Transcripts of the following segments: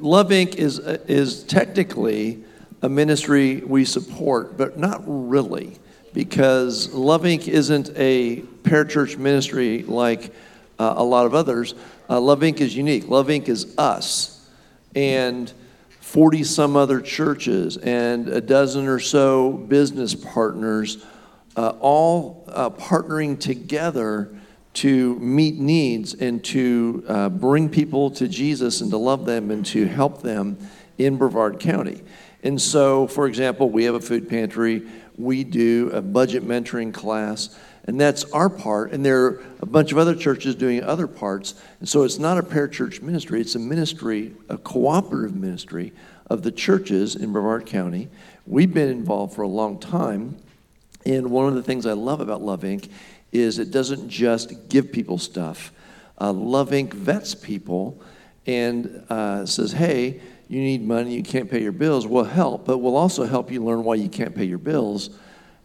Love Inc. is, is technically a ministry we support, but not really, because Love Inc. isn't a parachurch ministry like uh, a lot of others. Uh, Love Inc. is unique. Love Inc. is us and 40 some other churches and a dozen or so business partners, uh, all uh, partnering together to meet needs and to uh, bring people to Jesus and to love them and to help them in Brevard County. And so, for example, we have a food pantry, we do a budget mentoring class, and that's our part. And there are a bunch of other churches doing other parts. And so it's not a parachurch ministry, it's a ministry, a cooperative ministry of the churches in Brevard County. We've been involved for a long time. And one of the things I love about Love Inc. is it doesn't just give people stuff. Uh, Love Inc. vets people and uh, says, hey, you need money, you can't pay your bills, we'll help, but we'll also help you learn why you can't pay your bills,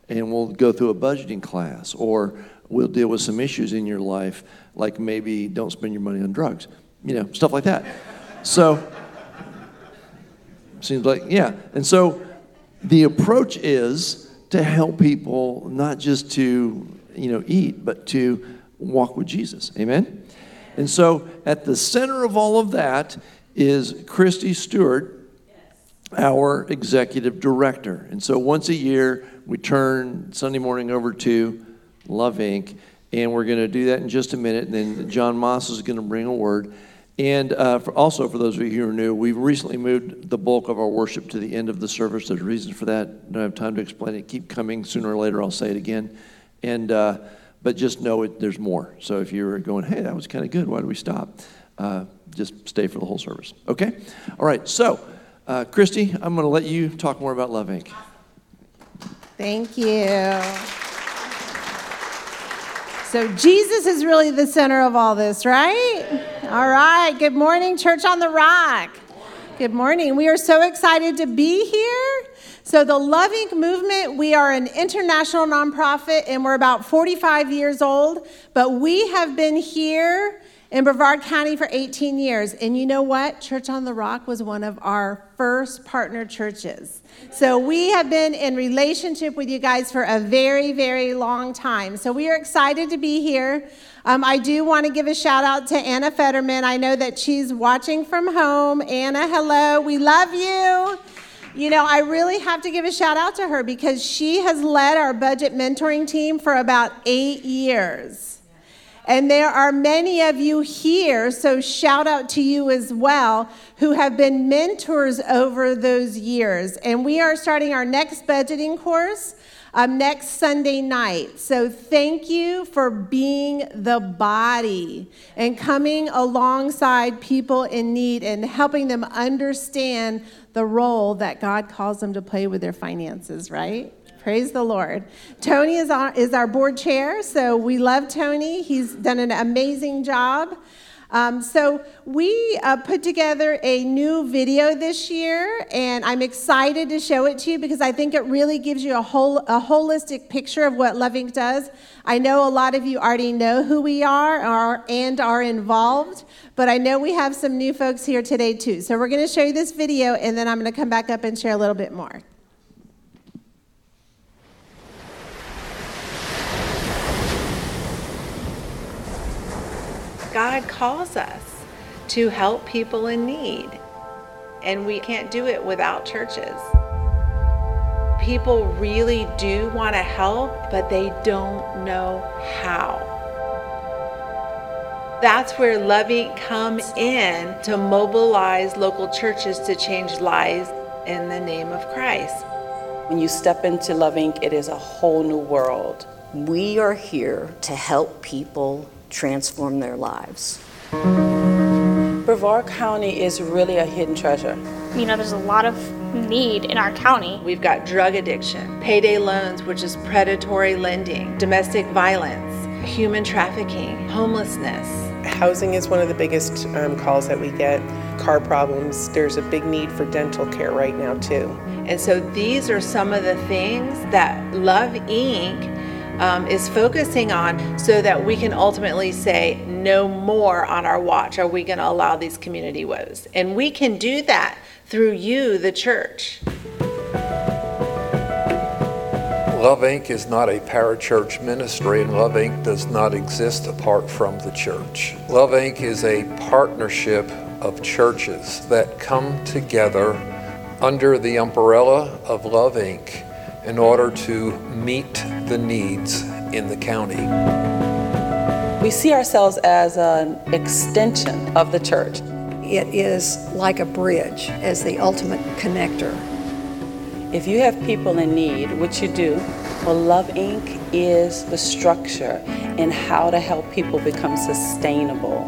and we'll go through a budgeting class, or we'll deal with some issues in your life, like maybe don't spend your money on drugs, you know, stuff like that. So, seems like, yeah. And so the approach is to help people not just to, you know, eat, but to walk with Jesus. Amen? And so at the center of all of that is Christy Stewart, our executive director. And so once a year, we turn Sunday morning over to Love Inc., and we're going to do that in just a minute. And then John Moss is going to bring a word. And uh, for also, for those of you who are new, we've recently moved the bulk of our worship to the end of the service. There's reasons for that. Don't have time to explain it. Keep coming. Sooner or later, I'll say it again. And uh, but just know it. There's more. So if you're going, hey, that was kind of good. Why do we stop? Uh, just stay for the whole service. Okay? All right. So, uh, Christy, I'm going to let you talk more about Love Inc. Thank you. So, Jesus is really the center of all this, right? All right. Good morning, Church on the Rock. Good morning. We are so excited to be here. So, the Love Inc. movement, we are an international nonprofit and we're about 45 years old, but we have been here in Brevard County for 18 years. And you know what? Church on the Rock was one of our first partner churches. So we have been in relationship with you guys for a very, very long time. So we are excited to be here. Um, I do want to give a shout out to Anna Fetterman. I know that she's watching from home. Anna, hello. We love you. You know, I really have to give a shout out to her because she has led our budget mentoring team for about eight years. And there are many of you here, so shout out to you as well, who have been mentors over those years. And we are starting our next budgeting course um, next Sunday night. So thank you for being the body and coming alongside people in need and helping them understand the role that God calls them to play with their finances, right? Praise the Lord. Tony is our, is our board chair, so we love Tony. He's done an amazing job. Um, so, we uh, put together a new video this year, and I'm excited to show it to you because I think it really gives you a, whole, a holistic picture of what Love Inc. does. I know a lot of you already know who we are, are and are involved, but I know we have some new folks here today too. So, we're going to show you this video, and then I'm going to come back up and share a little bit more. God calls us to help people in need, and we can't do it without churches. People really do want to help, but they don't know how. That's where Love Inc. come in to mobilize local churches to change lives in the name of Christ. When you step into Love Inc., it is a whole new world. We are here to help people transform their lives. Brevard County is really a hidden treasure. You know, there's a lot of need in our county. We've got drug addiction, payday loans, which is predatory lending, domestic violence, human trafficking, homelessness. Housing is one of the biggest um, calls that we get. Car problems. There's a big need for dental care right now, too. And so these are some of the things that Love Inc um, is focusing on so that we can ultimately say no more on our watch are we going to allow these community woes and we can do that through you the church Love Inc. is not a parachurch ministry, and Love Inc. does not exist apart from the church. Love Inc. is a partnership of churches that come together under the umbrella of Love Inc. in order to meet the needs in the county. We see ourselves as an extension of the church. It is like a bridge as the ultimate connector. If you have people in need, which you do, well, Love Inc. is the structure in how to help people become sustainable.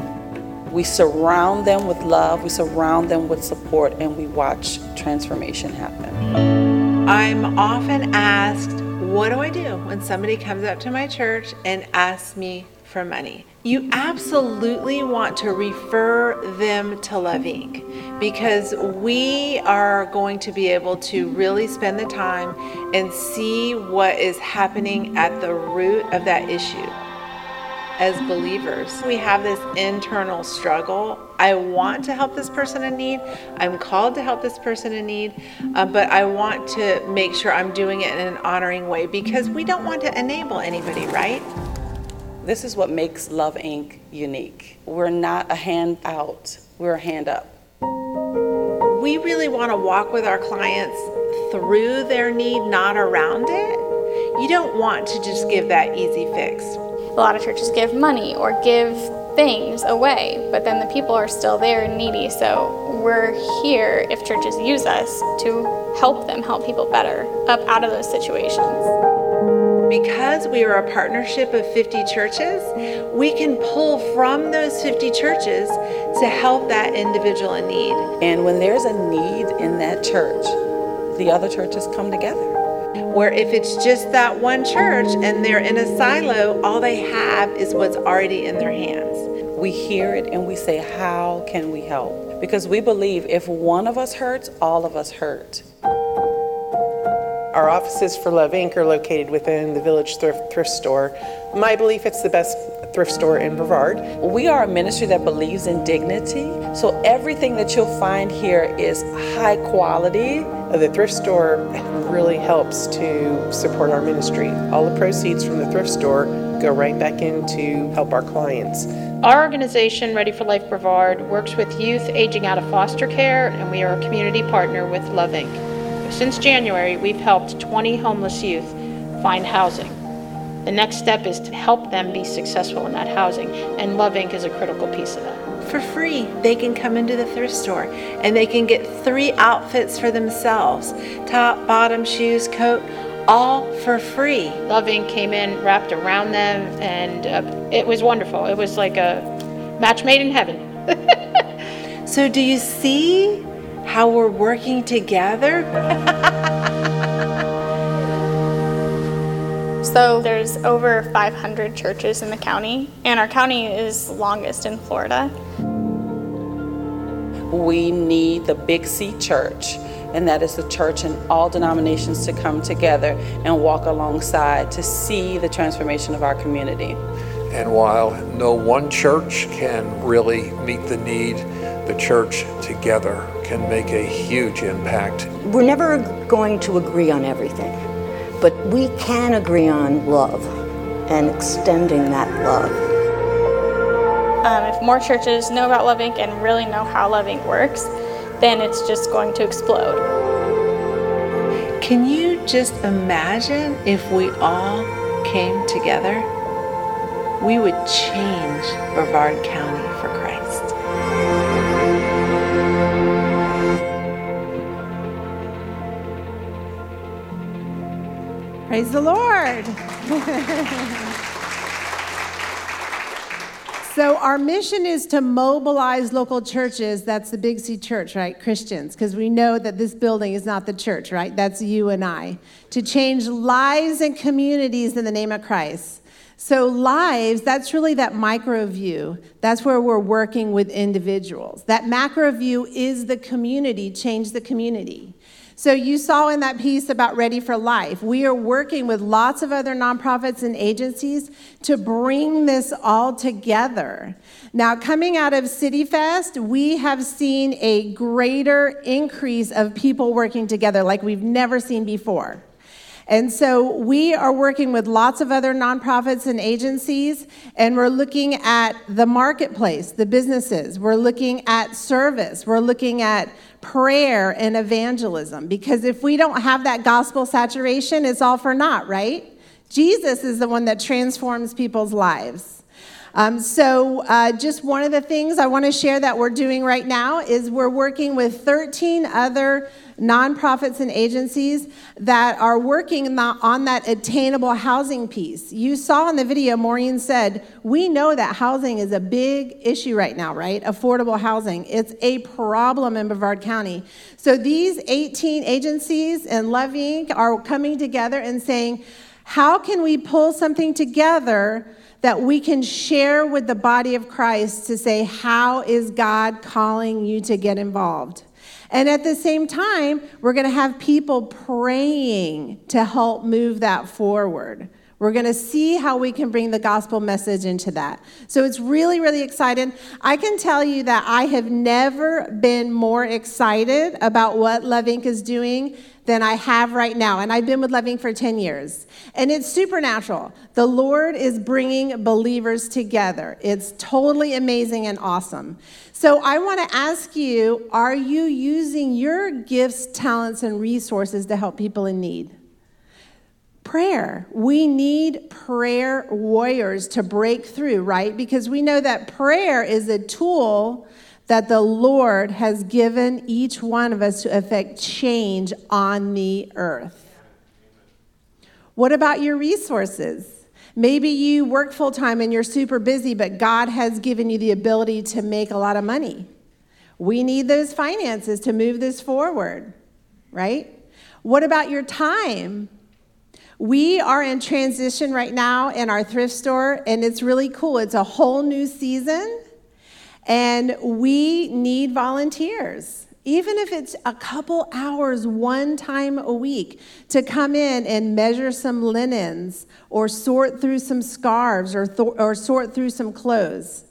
We surround them with love, we surround them with support, and we watch transformation happen. I'm often asked, What do I do when somebody comes up to my church and asks me for money? You absolutely want to refer them to Love Inc. because we are going to be able to really spend the time and see what is happening at the root of that issue as believers. We have this internal struggle. I want to help this person in need. I'm called to help this person in need, uh, but I want to make sure I'm doing it in an honoring way because we don't want to enable anybody, right? This is what makes Love Inc. unique. We're not a hand out, we're a hand up. We really want to walk with our clients through their need, not around it. You don't want to just give that easy fix. A lot of churches give money or give things away, but then the people are still there and needy. So we're here if churches use us to help them help people better up out of those situations. Because we are a partnership of 50 churches, we can pull from those 50 churches to help that individual in need. And when there's a need in that church, the other churches come together. Where if it's just that one church and they're in a silo, all they have is what's already in their hands. We hear it and we say, How can we help? Because we believe if one of us hurts, all of us hurt. Our offices for Love Inc. are located within the Village Thrift, thrift Store. My belief it's the best thrift store in Brevard. We are a ministry that believes in dignity, so everything that you'll find here is high quality. The thrift store really helps to support our ministry. All the proceeds from the thrift store go right back in to help our clients. Our organization, Ready for Life Brevard, works with youth aging out of foster care, and we are a community partner with Love Inc. Since January, we've helped 20 homeless youth find housing. The next step is to help them be successful in that housing, and Love Inc. is a critical piece of that. For free, they can come into the thrift store and they can get three outfits for themselves top, bottom, shoes, coat, all for free. Love Inc. came in, wrapped around them, and uh, it was wonderful. It was like a match made in heaven. so, do you see how we're working together? So there's over 500 churches in the county, and our county is the longest in Florida. We need the Big C Church, and that is the church in all denominations to come together and walk alongside to see the transformation of our community. And while no one church can really meet the need, the church together can make a huge impact. We're never going to agree on everything, but we can agree on love and extending that love. Um, if more churches know about Love Inc. and really know how Love Inc. works, then it's just going to explode. Can you just imagine if we all came together? We would change Brevard County Praise the Lord. so, our mission is to mobilize local churches. That's the Big C Church, right? Christians, because we know that this building is not the church, right? That's you and I. To change lives and communities in the name of Christ. So, lives, that's really that micro view. That's where we're working with individuals. That macro view is the community, change the community. So, you saw in that piece about Ready for Life, we are working with lots of other nonprofits and agencies to bring this all together. Now, coming out of City Fest, we have seen a greater increase of people working together like we've never seen before. And so we are working with lots of other nonprofits and agencies, and we're looking at the marketplace, the businesses. We're looking at service. We're looking at prayer and evangelism. Because if we don't have that gospel saturation, it's all for naught, right? Jesus is the one that transforms people's lives. Um, so, uh, just one of the things I want to share that we're doing right now is we're working with 13 other nonprofits and agencies that are working on that attainable housing piece. You saw in the video, Maureen said, we know that housing is a big issue right now, right? Affordable housing. It's a problem in Brevard County. So these 18 agencies and Love Inc. are coming together and saying, how can we pull something together that we can share with the body of Christ to say, how is God calling you to get involved? And at the same time, we're going to have people praying to help move that forward. We're going to see how we can bring the gospel message into that. So it's really, really exciting. I can tell you that I have never been more excited about what Love Inc. is doing than I have right now. And I've been with Love Inc. for 10 years. And it's supernatural. The Lord is bringing believers together. It's totally amazing and awesome. So I want to ask you are you using your gifts, talents, and resources to help people in need? prayer. We need prayer warriors to break through, right? Because we know that prayer is a tool that the Lord has given each one of us to effect change on the earth. What about your resources? Maybe you work full time and you're super busy, but God has given you the ability to make a lot of money. We need those finances to move this forward, right? What about your time? We are in transition right now in our thrift store, and it's really cool. It's a whole new season, and we need volunteers. Even if it's a couple hours one time a week to come in and measure some linens or sort through some scarves or, th- or sort through some clothes.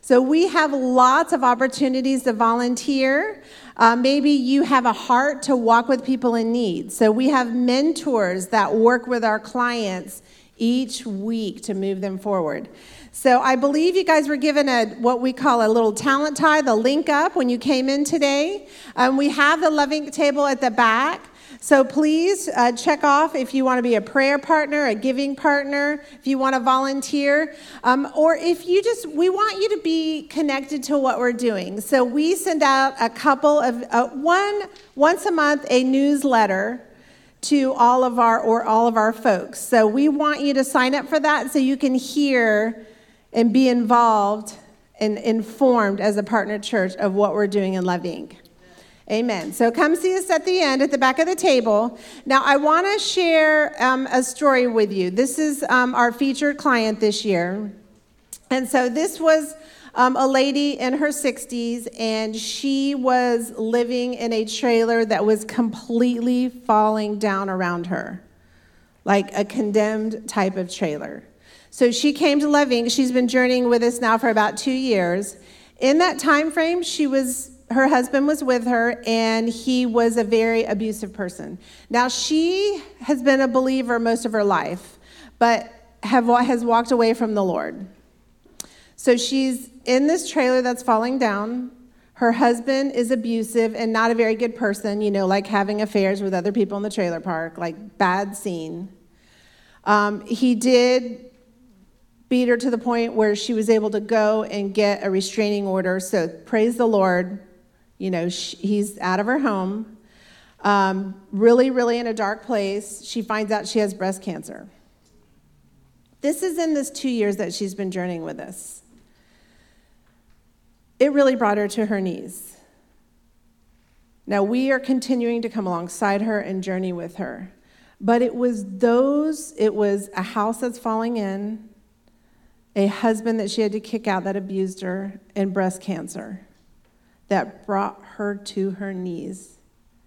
So we have lots of opportunities to volunteer. Uh, maybe you have a heart to walk with people in need. So we have mentors that work with our clients each week to move them forward. So I believe you guys were given a what we call a little talent tie, the link up when you came in today. Um, we have the Love Inc. table at the back. So please uh, check off if you want to be a prayer partner, a giving partner, if you want to volunteer, um, or if you just, we want you to be connected to what we're doing. So we send out a couple of, uh, one, once a month, a newsletter to all of our or all of our folks. So we want you to sign up for that so you can hear and be involved and informed as a partner church of what we're doing in Love Inc. Amen. So come see us at the end at the back of the table. Now, I want to share um, a story with you. This is um, our featured client this year. And so this was um, a lady in her 60s, and she was living in a trailer that was completely falling down around her, like a condemned type of trailer. So she came to Loving. She's been journeying with us now for about two years. In that time frame, she was her husband was with her and he was a very abusive person. Now, she has been a believer most of her life, but have, has walked away from the Lord. So she's in this trailer that's falling down. Her husband is abusive and not a very good person, you know, like having affairs with other people in the trailer park, like bad scene. Um, he did beat her to the point where she was able to go and get a restraining order. So praise the Lord. You know, she, he's out of her home, um, really, really in a dark place. She finds out she has breast cancer. This is in this two years that she's been journeying with us. It really brought her to her knees. Now, we are continuing to come alongside her and journey with her. But it was those, it was a house that's falling in, a husband that she had to kick out that abused her, and breast cancer that brought her to her knees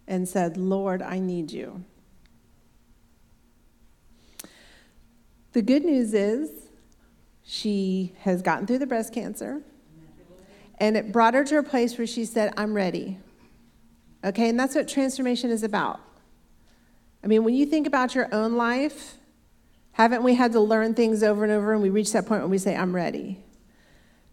and said, Lord, I need you. The good news is she has gotten through the breast cancer, and it brought her to a place where she said, I'm ready. Okay, and that's what transformation is about. I mean, when you think about your own life, haven't we had to learn things over and over and we reach that point when we say, I'm ready?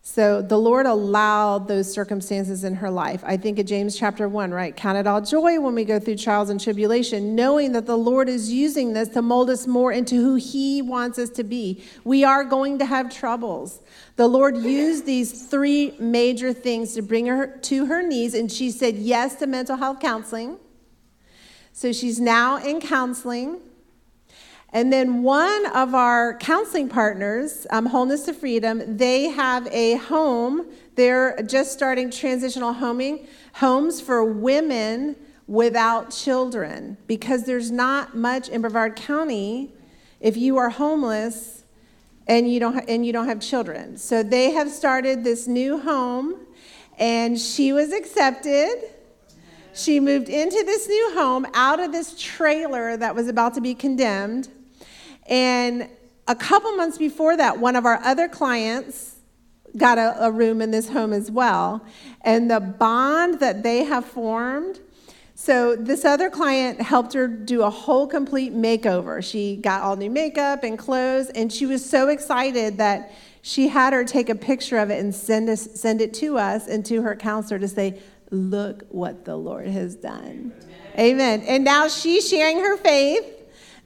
So the Lord allowed those circumstances in her life. I think of James chapter 1, right? Count it all joy when we go through trials and tribulation, knowing that the Lord is using this to mold us more into who He wants us to be. We are going to have troubles. The Lord used these three major things to bring her to her knees, and she said yes to mental health counseling. So she's now in counseling. And then one of our counseling partners, um, Wholeness to Freedom, they have a home. They're just starting transitional homing homes for women without children because there's not much in Brevard County if you are homeless and you don't ha- and you don't have children. So they have started this new home and she was accepted. She moved into this new home out of this trailer that was about to be condemned. And a couple months before that, one of our other clients got a, a, room in this home as well. And the bond that they have formed, so this other client helped her do a whole complete makeover. She got all new makeup and clothes, and she was so excited that she had her take a picture of it and send, us, send it to us and to her counselor to say, Look what the Lord has done. Amen. Amen. And now she's sharing her faith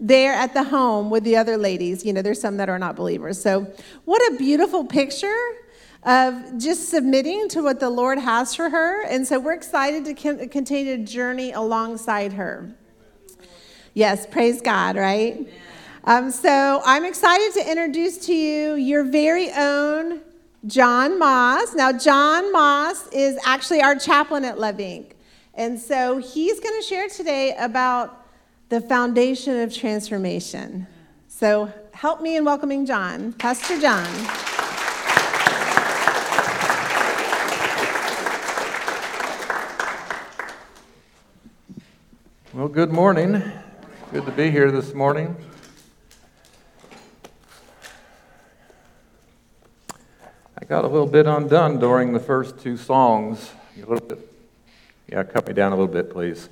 there at the home with the other ladies. You know, there's some that are not believers. So, what a beautiful picture of just submitting to what the Lord has for her. And so, we're excited to continue to journey alongside her. Yes, praise God, right? Um, so, I'm excited to introduce to you your very own John Moss. Now, John Moss is actually our chaplain at Love Inc. And so he's going to share today about the foundation of transformation. So help me in welcoming John, Pastor John. Well, good morning. Good to be here this morning. I got a little bit undone during the first two songs. A little bit. Yeah, cut me down a little bit, please.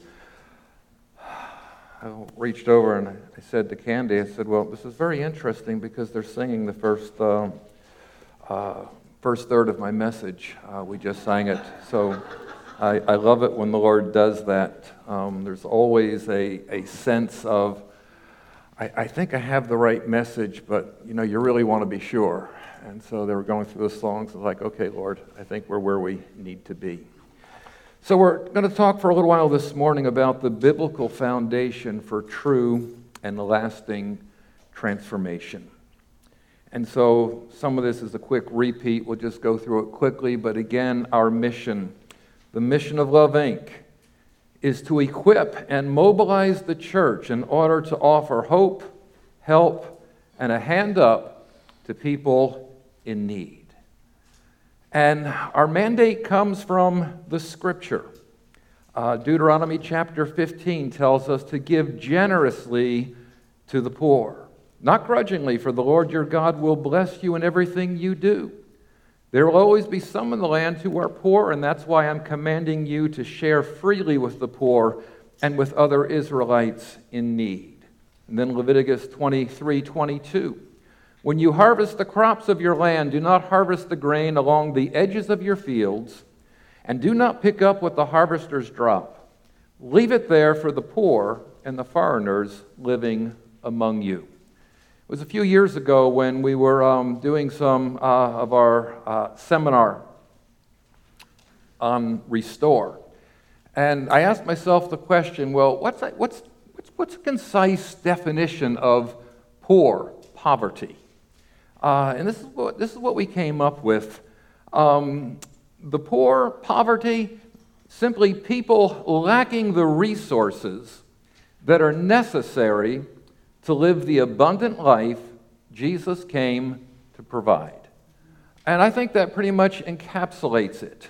I reached over and I said to Candy, I said, Well, this is very interesting because they're singing the first, uh, uh, first third of my message. Uh, we just sang it. So I, I, love it when the Lord does that. Um, there's always a, a sense of, I, I think I have the right message, but you know, you really want to be sure. And so they were going through the songs. I was like, okay, Lord, I think we're where we need to be. So, we're going to talk for a little while this morning about the biblical foundation for true and lasting transformation. And so, some of this is a quick repeat. We'll just go through it quickly. But again, our mission, the mission of Love Inc., is to equip and mobilize the church in order to offer hope, help, and a hand up to people in need. And our mandate comes from the scripture. Uh, Deuteronomy chapter 15 tells us to give generously to the poor, not grudgingly, for the Lord your God will bless you in everything you do. There will always be some in the land who are poor, and that's why I'm commanding you to share freely with the poor and with other Israelites in need. And then Leviticus 23 22. When you harvest the crops of your land, do not harvest the grain along the edges of your fields, and do not pick up what the harvesters drop. Leave it there for the poor and the foreigners living among you. It was a few years ago when we were um, doing some uh, of our uh, seminar on Restore. And I asked myself the question well, what's, what's, what's, what's a concise definition of poor, poverty? Uh, and this is, what, this is what we came up with. Um, the poor, poverty, simply people lacking the resources that are necessary to live the abundant life Jesus came to provide. And I think that pretty much encapsulates it.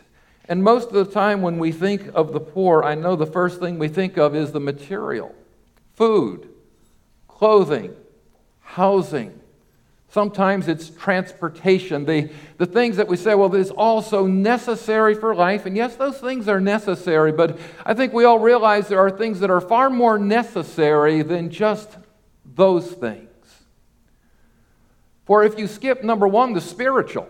And most of the time, when we think of the poor, I know the first thing we think of is the material food, clothing, housing. Sometimes it's transportation, the, the things that we say, well, this is also necessary for life. And yes, those things are necessary, but I think we all realize there are things that are far more necessary than just those things. For if you skip number one, the spiritual,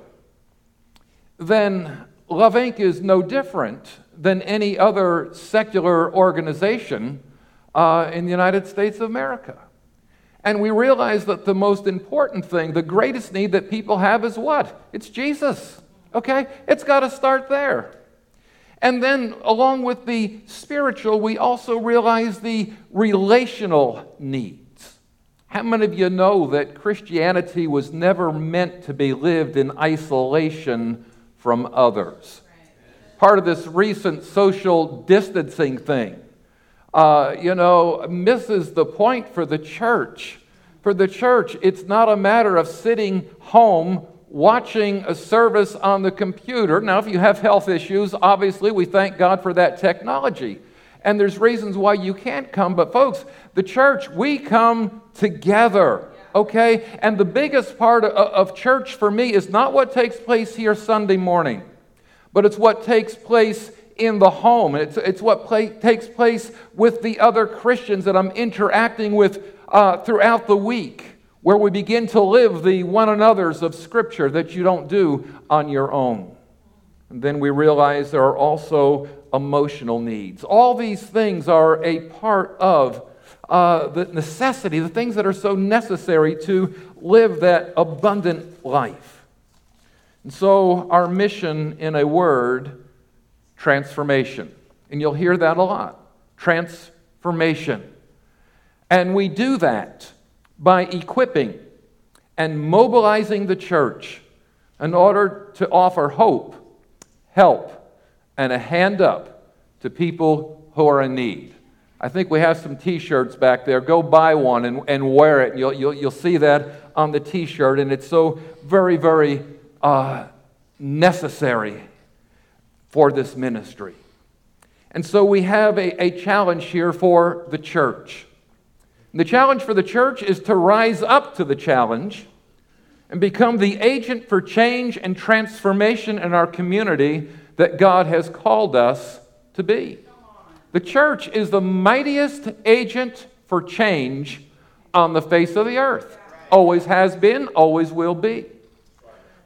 then Love Inc. is no different than any other secular organization uh, in the United States of America. And we realize that the most important thing, the greatest need that people have is what? It's Jesus. Okay? It's got to start there. And then, along with the spiritual, we also realize the relational needs. How many of you know that Christianity was never meant to be lived in isolation from others. Part of this recent social distancing thing, uh, you know, misses the point for the church. For the church, it's not a matter of sitting home watching a service on the computer. Now, if you have health issues, obviously we thank God for that technology. And there's reasons why you can't come. But, folks, the church, we come together okay? And the biggest part of church for me is not what takes place here Sunday morning, but it's what takes place in the home. It's, it's what play, takes place with the other Christians that I'm interacting with uh, throughout the week, where we begin to live the one another's of Scripture that you don't do on your own. And then we realize there are also emotional needs. All these things are a part of uh, the necessity, the things that are so necessary to live that abundant life. And so, our mission, in a word, transformation. And you'll hear that a lot transformation. And we do that by equipping and mobilizing the church in order to offer hope, help, and a hand up to people who are in need. I think we have some t shirts back there. Go buy one and, and wear it. You'll, you'll, you'll see that on the t shirt, and it's so very, very uh, necessary for this ministry. And so we have a, a challenge here for the church. And the challenge for the church is to rise up to the challenge and become the agent for change and transformation in our community that God has called us to be. The church is the mightiest agent for change on the face of the earth. Always has been, always will be.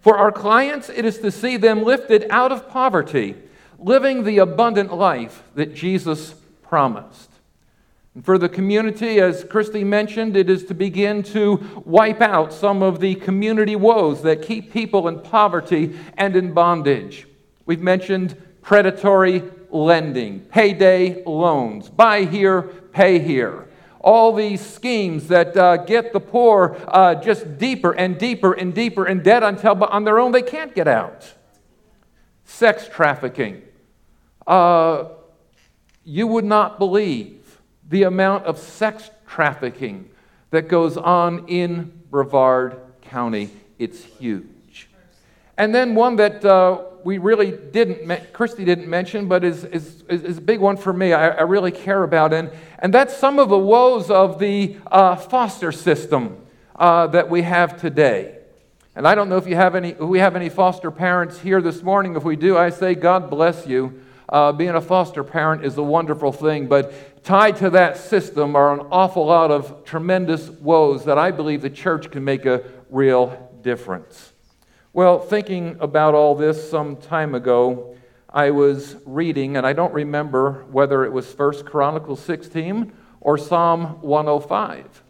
For our clients, it is to see them lifted out of poverty, living the abundant life that Jesus promised. And for the community, as Christy mentioned, it is to begin to wipe out some of the community woes that keep people in poverty and in bondage. We've mentioned predatory lending, payday loans, buy here, pay here. All these schemes that uh, get the poor uh, just deeper and deeper and deeper in debt until but on their own they can't get out. Sex trafficking. Uh, you would not believe the amount of sex trafficking that goes on in Brevard County. It's huge. And then one that uh, we really didn't, Christy didn't mention, but is, is, is a big one for me. I, I, really care about. And, and that's some of the woes of the uh, foster system uh, that we have today. And I don't know if you have any, we have any foster parents here this morning. If we do, I say, God bless you. Uh, being a foster parent is a wonderful thing, but tied to that system are an awful lot of tremendous woes that I believe the church can make a real difference. Well, thinking about all this some time ago, I was reading, and I don't remember whether it was First Chronicles 16 or Psalm 105.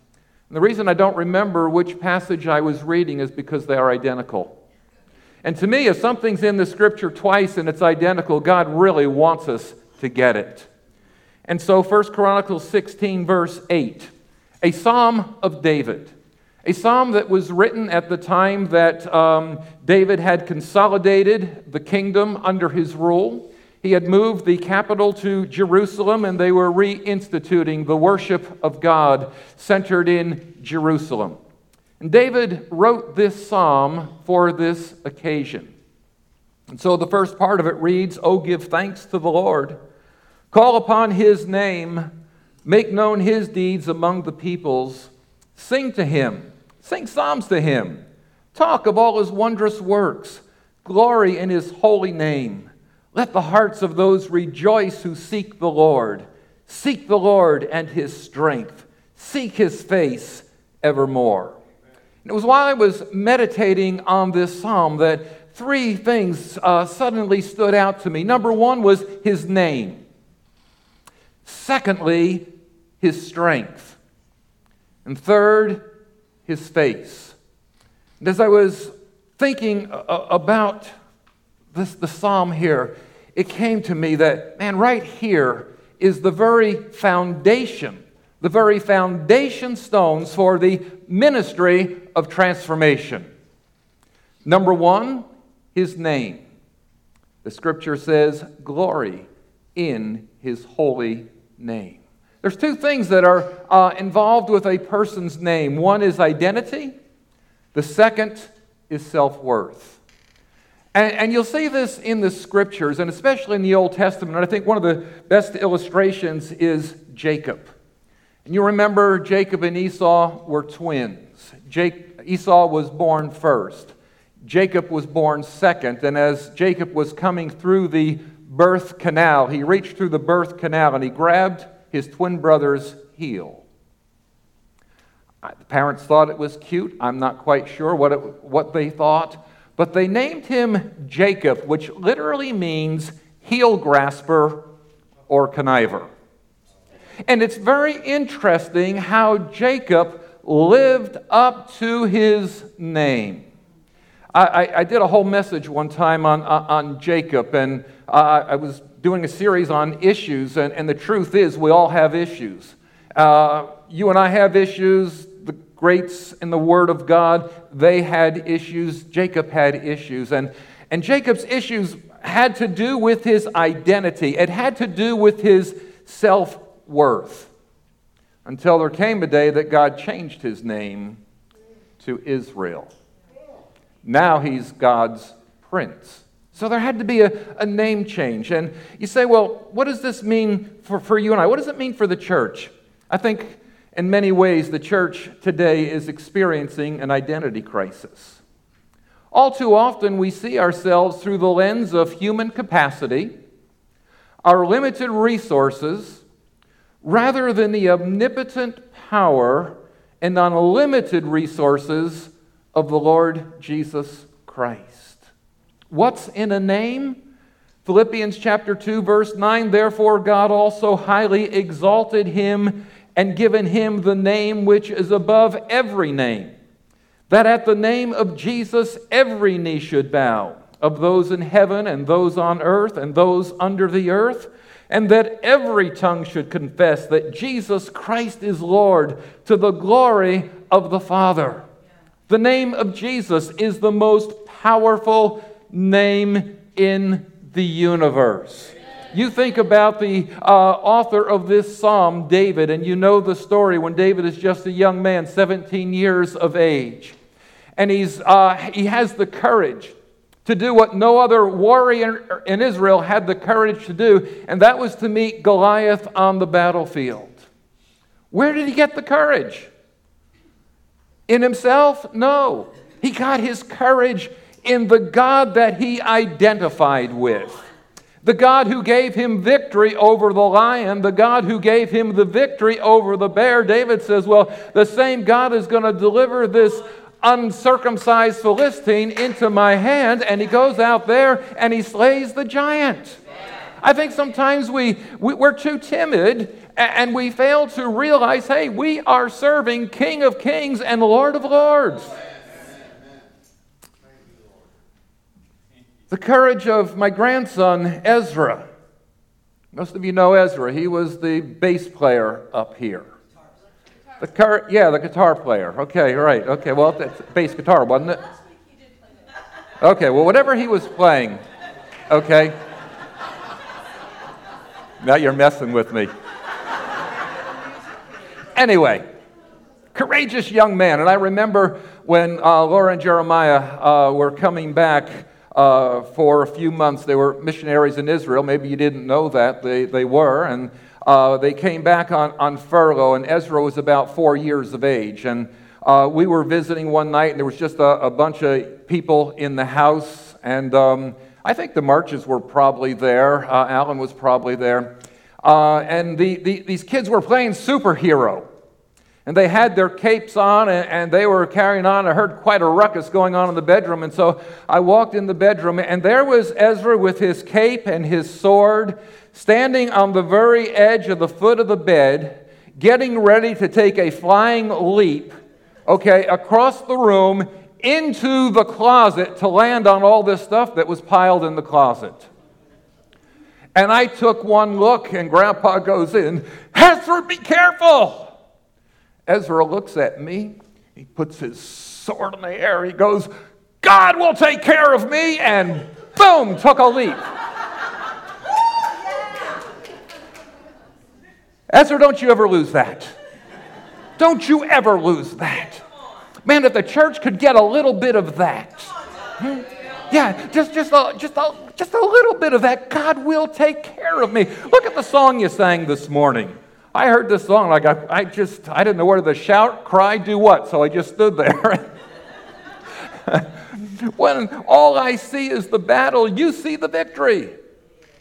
And the reason I don't remember which passage I was reading is because they are identical. And to me, if something's in the scripture twice and it's identical, God really wants us to get it. And so, First Chronicles 16, verse 8, a psalm of David. A psalm that was written at the time that um, David had consolidated the kingdom under his rule. He had moved the capital to Jerusalem, and they were reinstituting the worship of God centered in Jerusalem. And David wrote this psalm for this occasion. And so the first part of it reads, Oh, give thanks to the Lord, call upon his name, make known his deeds among the peoples, sing to him, sing psalms to him, talk of all his wondrous works, glory in his holy name. Let the hearts of those rejoice who seek the Lord. Seek the Lord and his strength. Seek his face evermore. And it was while I was meditating on this psalm that three things uh, suddenly stood out to me. Number one was his name, secondly, his strength, and third, his face. And as I was thinking about this, the psalm here, it came to me that, man, right here is the very foundation, the very foundation stones for the ministry of transformation. Number one, his name. The scripture says, glory in his holy name. There's two things that are uh, involved with a person's name one is identity, the second is self worth. And, and, you'll see this in the scriptures, and especially in the Old Testament. And I think one of the best illustrations is Jacob. And you remember Jacob and Esau were twins. Jake, Esau was born first, Jacob was born second. And as Jacob was coming through the birth canal, he reached through the birth canal and he grabbed his twin brother's heel. The parents thought it was cute. I'm not quite sure what, it, what they thought. But they named him Jacob, which literally means heel grasper or conniver. And it's very interesting how Jacob lived up to his name. I, I, did a whole message one time on, on Jacob, and I was doing a series on issues, and, and the truth is, we all have issues. Uh, you and I have issues, the greats in the Word of God, they had issues. Jacob had issues. And, and Jacob's issues had to do with his identity, it had to do with his self worth. Until there came a day that God changed his name to Israel. Now he's God's prince. So there had to be a, a name change. And you say, well, what does this mean for, for you and I? What does it mean for the church? I think in many ways, the church today is experiencing an identity crisis. All too often, we see ourselves through the lens of human capacity, our limited resources, rather than the omnipotent power and unlimited resources of the Lord Jesus Christ. What's in a name? Philippians chapter 2 verse 9 therefore God also highly exalted him and given him the name which is above every name, that at the name of Jesus every knee should bow, of those in heaven and those on earth and those under the earth, and that every tongue should confess that Jesus Christ is Lord to the glory of the Father. The name of Jesus is the most powerful name in the universe. You think about the uh, author of this psalm, David, and you know the story when David is just a young man, 17 years of age. And he's, uh, he has the courage to do what no other warrior in Israel had the courage to do, and that was to meet Goliath on the battlefield. Where did he get the courage? In himself? No. He got his courage in the God that he identified with. The God who gave him victory over the lion, the God who gave him the victory over the bear, David says, Well, the same God is going to deliver this uncircumcised Philistine into my hand. And he goes out there and he slays the giant. I think sometimes we, we, are too timid and we fail to realize hey, we are serving King of Kings and Lord of Lords. The courage of my grandson, Ezra. Most of you know Ezra. He was the bass player up here. The car, yeah, the guitar player. Okay, right. Okay, well, that's bass guitar, wasn't it? Okay, well, whatever he was playing, okay. Now you're messing with me. Anyway, courageous young man. And I remember when uh, Laura and Jeremiah uh, were coming back uh, for a few months. They were missionaries in Israel. Maybe you didn't know that. They, they were. And uh, they came back on, on furlough, and Ezra was about four years of age. And uh, we were visiting one night, and there was just a, a bunch of people in the house. And um, I think the Marches were probably there. Uh, Alan was probably there. Uh, and the, the, these kids were playing superhero. And they had their capes on and, they were carrying on. I heard quite a ruckus going on in the bedroom. And so I walked in the bedroom, and there was Ezra with his cape and his sword standing on the very edge of the foot of the bed, getting ready to take a flying leap, okay, across the room into the closet to land on all this stuff that was piled in the closet. And I took one look, and Grandpa goes in, Ezra, be careful! Ezra looks at me, he puts his sword in the air, he goes, God will take care of me, and boom, took a leap. Ezra, don't you ever lose that. Don't you ever lose that. Man, if the church could get a little bit of that. Yeah, just, just, a, just, a, just a little bit of that. God will take care of me. Look at the song you sang this morning. I heard this song, like I, I just, I didn't know whether to shout, cry, do what, so I just stood there. when all I see is the battle, you see the victory.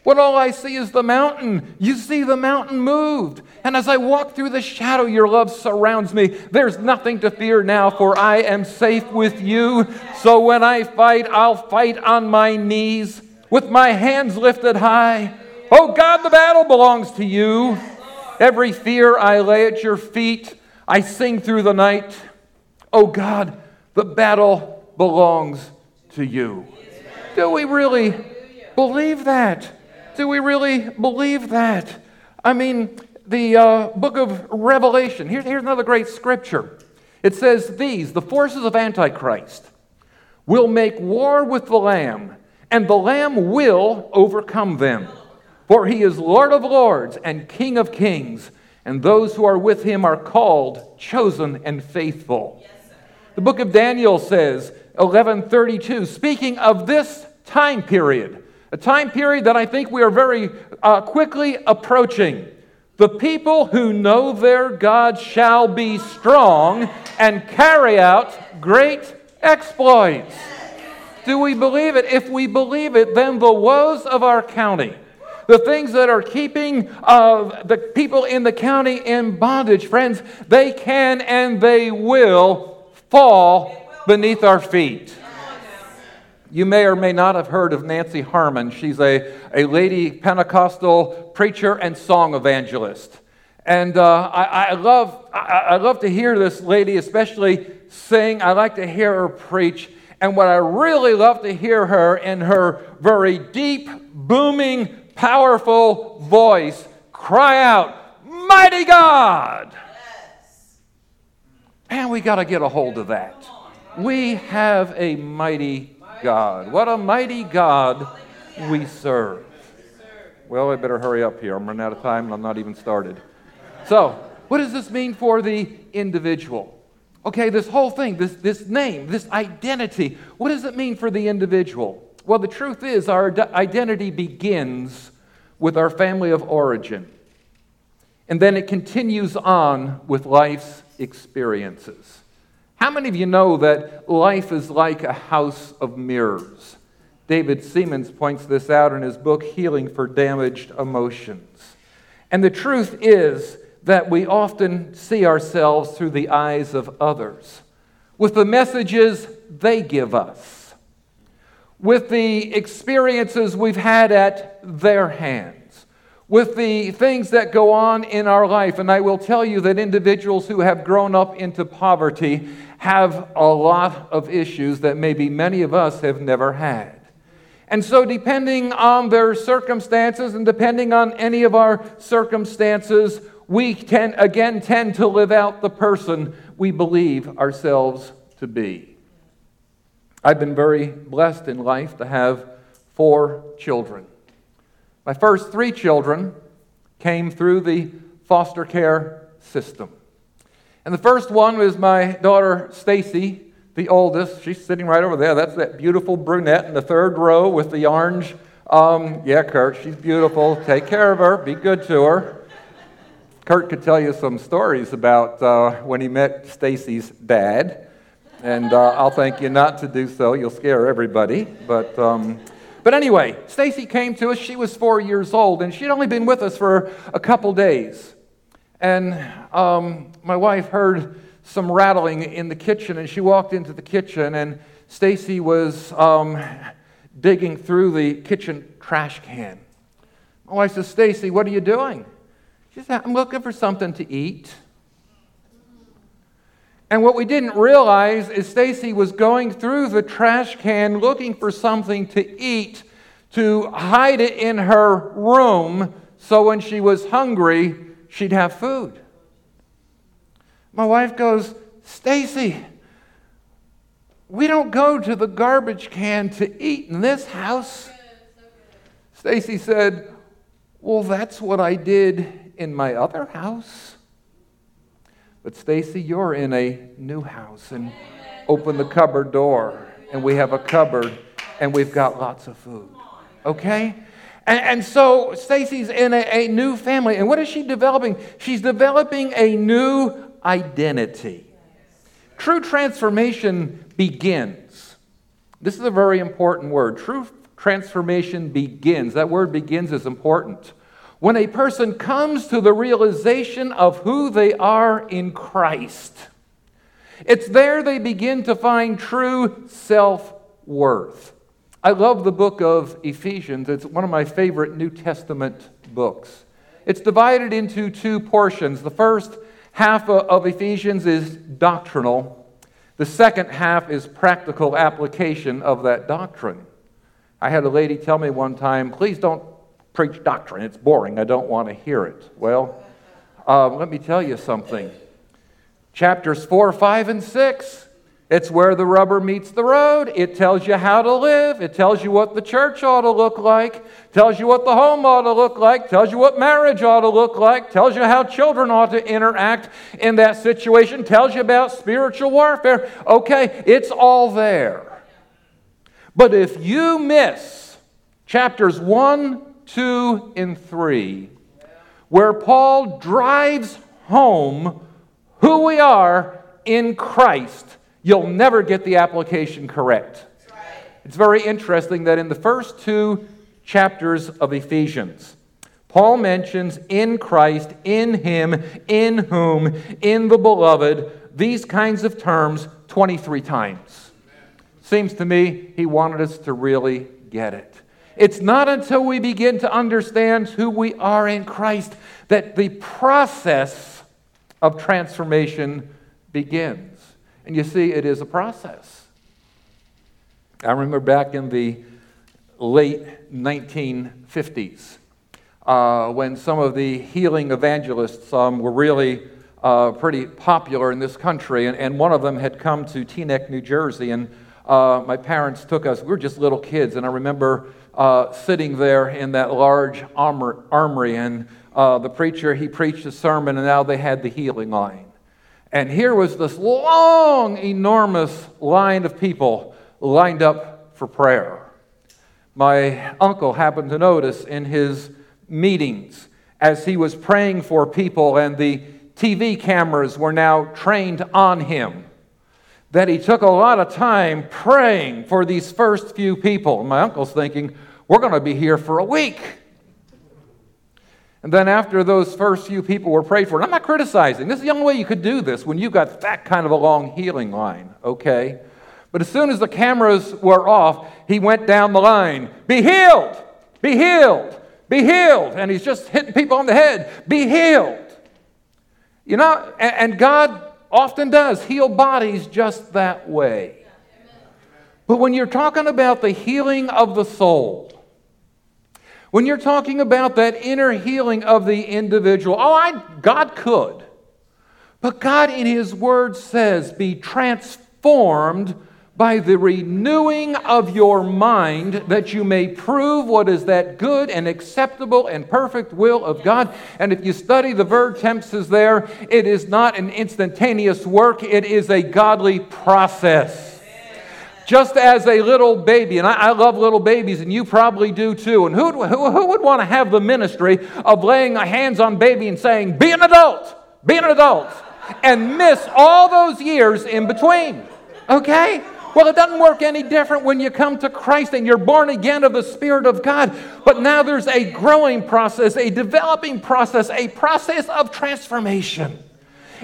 When all I see is the mountain, you see the mountain moved. And as I walk through the shadow, your love surrounds me. There's nothing to fear now, for I am safe with you. So when I fight, I'll fight on my knees with my hands lifted high. Oh God, the battle belongs to you. Every fear I lay at your feet. I sing through the night. Oh God, the battle belongs to you. Do we really believe that? Do we really believe that? I mean, the uh, book of Revelation, here, here's another great scripture. It says, These, the forces of Antichrist, will make war with the Lamb, and the Lamb will overcome them. For he is Lord of lords and King of kings, and those who are with him are called, chosen, and faithful. the book of Daniel says, 1132, speaking of this time period, a time period that I think we are very uh, quickly approaching. The people who know their God shall be strong and carry out great exploits. Do we believe it? If we believe it, then the woes of our county, the things that are keeping uh, the people in the county in bondage, friends, they can and they will fall beneath our feet. You may or may not have heard of Nancy Harmon. She's a, a lady Pentecostal preacher and song evangelist. And uh, I, I, love, I, I love to hear this lady, especially sing. I like to hear her preach. And what I really love to hear her in her very deep, booming, powerful voice cry out, Mighty God! Yes. Man, we got to get a hold of that. We have a mighty God. What a mighty God we serve. Well, I better hurry up here. I'm running out of time and I'm not even started. So, what does this mean for the individual? Okay, this whole thing, this, this name, this identity, what does it mean for the individual? Well, the truth is, our identity begins with our family of origin. And then it continues on with life's experiences. How many of you know that life is like a house of mirrors? David Seamands points this out in his book, Healing for Damaged Emotions. And the truth is that we often see ourselves through the eyes of others, with the messages they give us with the experiences we've had at their hands, with the things that go on in our life. And I will tell you that individuals who have grown up into poverty have a lot of issues that maybe many of us have never had. And so, depending on their circumstances and depending on any of our circumstances, we can again tend to live out the person we believe ourselves to be. I've been very blessed in life to have four children. My first three children came through the foster care system. And the first one was my daughter Stacy the oldest. She's sitting right over there. That's that beautiful brunette in the third row with the orange. Um, yeah, Kurt, she's beautiful. Take care of her. Be good to her. Kurt could tell you some stories about uh, when he met Stacy's dad, and uh, I'll thank you not to do so. You'll scare everybody. But, um, but anyway, Stacy came to us. She was four years old, and she'd only been with us for a couple days. And um, my wife heard some rattling in the kitchen, and she walked into the kitchen, and Stacy was um, digging through the kitchen trash can. My wife says, Stacy, what are you doing? She said, I'm looking for something to eat. And what we didn't realize is Stacy was going through the trash can looking for something to eat to hide it in her room so when she was hungry, she'd have food. My wife goes, Stacy, we don't go to the garbage can to eat in this house. Stacy said, Well, that's what I did in my other house. But Stacy, you're in a new house and open the cupboard door and we have a cupboard and we've got lots of food. Okay? And, and so Stacy's in a, a new family. And what is she developing? She's developing a new identity. True transformation begins. This is a very important word. True transformation begins. That word begins is important. When a person comes to the realization of who they are in Christ, it's there they begin to find true self worth. I love the book of Ephesians. It's one of my favorite New Testament books. It's divided into two portions. The first half of Ephesians is doctrinal, the second half is practical application of that doctrine. I had a lady tell me one time, please don't preach doctrine. It's boring. I don't want to hear it. Well, uh, let me tell you something. Chapters 4, 5, and 6 it's where the rubber meets the road. It tells you how to live. It tells you what the church ought to look like. Tells you what the home ought to look like. Tells you what marriage ought to look like. Tells you how children ought to interact in that situation. Tells you about spiritual warfare. Okay, it's all there. But if you miss chapters 1, 2, and 3, where Paul drives home who we are in Christ, you'll never get the application correct. It's very interesting that in the first two chapters of Ephesians, Paul mentions in Christ, in Him, in whom, in the beloved, these kinds of terms 23 times. Seems to me he wanted us to really get it. It's not until we begin to understand who we are in Christ that the process of transformation begins. And you see, it is a process. I remember back in the late 1950s uh, when some of the healing evangelists um, were really uh, pretty popular in this country, and, and, one of them had come to Teaneck, New Jersey, and uh, my parents took us. We were just little kids, and I remember uh, sitting there in that large armor, armory, and uh, the preacher he preached a sermon, and now they had the healing line. And here was this long, enormous line of people lined up for prayer. My uncle happened to notice in his meetings as he was praying for people, and the TV cameras were now trained on him, that he took a lot of time praying for these first few people. My uncle's thinking, we're going to be here for a week. And then after those first few people were prayed for, and I'm not criticizing. This is the only way you could do this when you've got that kind of a long healing line, okay? But as soon as the cameras were off, he went down the line. Be healed! Be healed! Be healed! And he's just hitting people on the head. Be healed! You know, and God often does heal bodies just that way. But when you're talking about the healing of the soul, when you're talking about that inner healing of the individual, oh, I, God could. But God in His Word says, be transformed by the renewing of your mind, that you may prove what is that good and acceptable and perfect will of God. And if you study the verb tenses there, it is not an instantaneous work, it is a godly process. Just as a little baby, and I, I love little babies, and you probably do too. And who, who, who would want to have the ministry of laying hands on baby and saying, Be an adult, be an adult, and miss all those years in between? Okay? Well, it doesn't work any different when you come to Christ and you're born again of the Spirit of God. But now there's a growing process, a developing process, a process of transformation.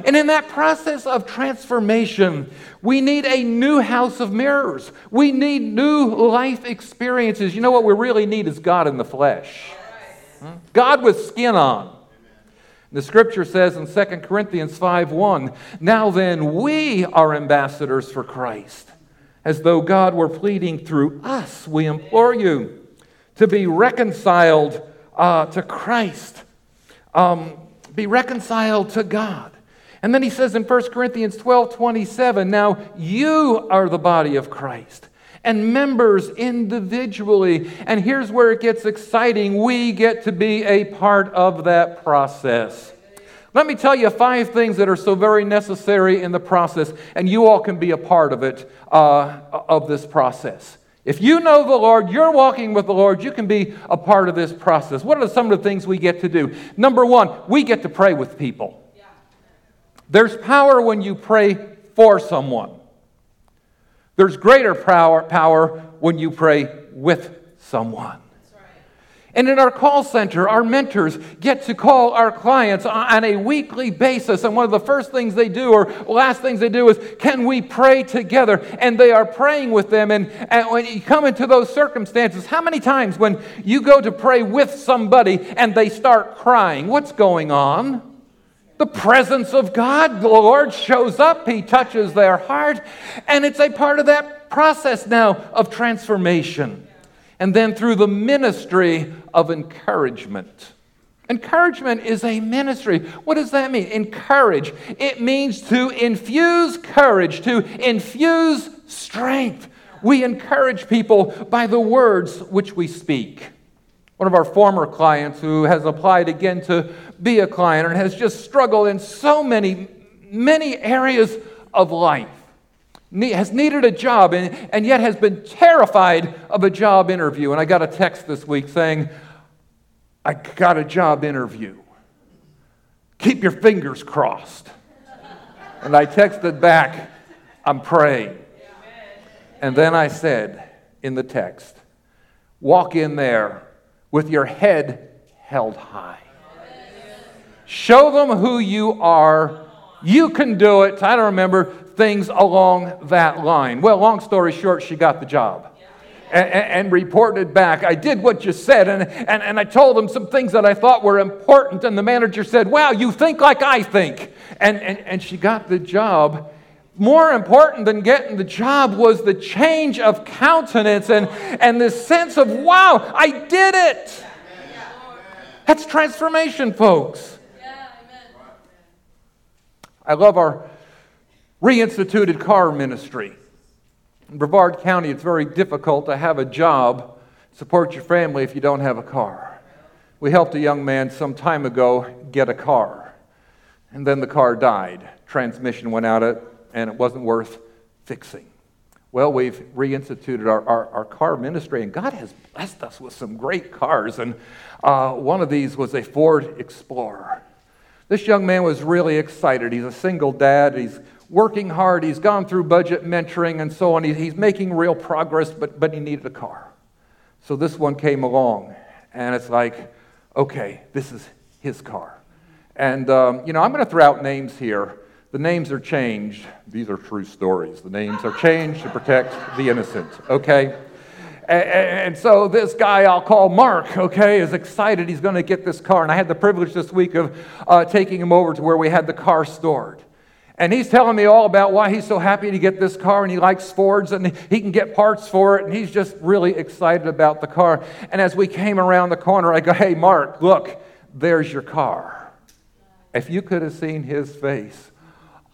And in that process of transformation, we need a new house of mirrors. We need new life experiences. You know what we really need is God in the flesh. Hmm? God with skin on. The scripture says in 2 Corinthians 5:1, "Now then we are ambassadors for Christ." As though God were pleading through us. We implore you to be reconciled uh, to Christ, um, be reconciled to God. And then he says in 1 Corinthians 12 27, now you are the body of Christ and members individually. And here's where it gets exciting we get to be a part of that process. Let me tell you five things that are so very necessary in the process, and you all can be a part of it, uh, of this process. If you know the Lord, you're walking with the Lord, you can be a part of this process. What are some of the things we get to do? Number one, we get to pray with people. There's power when you pray for someone. There's greater power, power when you pray with someone. And in our call center, our mentors get to call our clients on a weekly basis. And one of the first things they do, or last things they do, is can we pray together? And they are praying with them. And, and when you come into those circumstances, how many times when you go to pray with somebody and they start crying, what's going on? The presence of God, the Lord shows up, He touches their heart, and it's a part of that process now of transformation and then through the ministry of encouragement. Encouragement is a ministry. What does that mean? Encourage. It means to infuse courage, to infuse strength. We encourage people by the words which we speak. One of our former clients who has applied again to be a client and has just struggled in so many, many areas of life has needed a job and, and yet has been terrified of a job interview. And I got a text this week saying, I got a job interview. Keep your fingers crossed. And I texted back, I'm praying. And then I said in the text, walk in there with your head held high. Show them who you are. You can do it. I don't remember things along that line. Well, long story short, she got the job. And, and, reported back, I did what you said, and, and, and I told them some things that I thought were important. And the manager said, Wow, you think like I think. And, and, and she got the job. More important than getting the job was the change of countenance and, and this sense of, Wow, I did it. That's transformation, folks. I love our reinstituted car ministry. In Brevard County, it's very difficult to have a job, support your family if you don't have a car. We helped a young man some time ago get a car, and then the car died. Transmission went out, it, and it wasn't worth fixing. Well, we've reinstituted our, our, our, car ministry, and God has blessed us with some great cars. And uh, one of these was a Ford Explorer. This young man was really excited. He's a single dad. He's working hard. He's gone through budget mentoring and so on. He's making real progress, but, but he needed a car. So this one came along, and it's like, okay, this is his car. And, um, you know, I'm going to throw out names here. The names are changed. These are true stories. The names are changed to protect the innocent, okay? And, so this guy I'll call Mark, okay, is excited he's going to get this car. And I had the privilege this week of uh, taking him over to where we had the car stored. And he's telling me all about why he's so happy to get this car and he likes Fords and he can get parts for it. And he's just really excited about the car. And as we came around the corner, I go, Hey, Mark, look, there's your car. If you could have seen his face.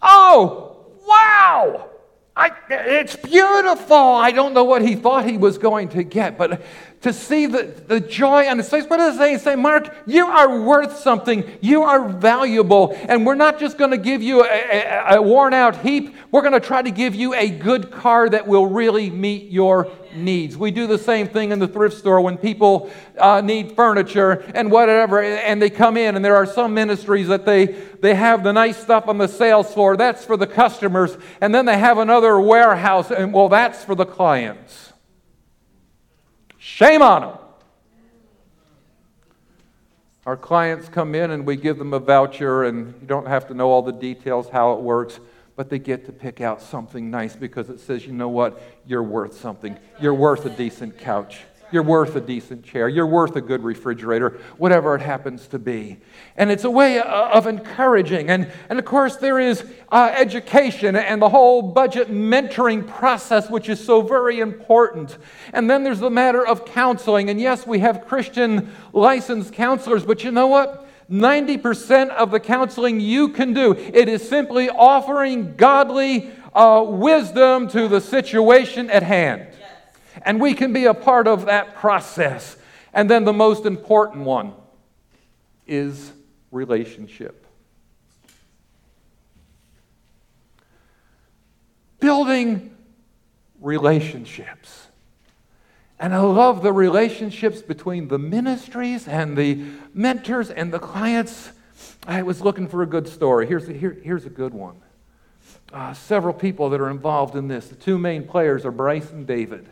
Oh, wow! I, it's beautiful. I don't know what he thought he was going to get, but to see the, the joy on his face, what does it say? Say, Mark, you are worth something. You are valuable. And we're not just going to give you a, a, a worn out heap, we're going to try to give you a good car that will really meet your needs. We do the same thing in the thrift store when people uh, need furniture and whatever, and they come in, and there are some ministries that they, they have the nice stuff on the sales floor. That's for the customers. And then they have another warehouse, and well, that's for the clients. Shame on them. Our clients come in and we give them a voucher, and you don't have to know all the details how it works but they get to pick out something nice because it says, you know what? You're worth something. You're worth a decent couch. You're worth a decent chair. You're worth a good refrigerator, whatever it happens to be. And it's a way of encouraging. And, and of course, there is uh, education and the whole budget mentoring process, which is so very important. And then there's the matter of counseling. And yes, we have Christian licensed counselors, but you know what? 90% of the counseling you can do. It is simply offering godly uh, wisdom to the situation at hand. And we can be a part of that process. And then the most important one is relationship. Building relationships. And I love the relationships between the ministries and the mentors and the clients. I was looking for a good story. Here's a, here, here's a good one. Uh, several people that are involved in this. The two main players are Bryce and David.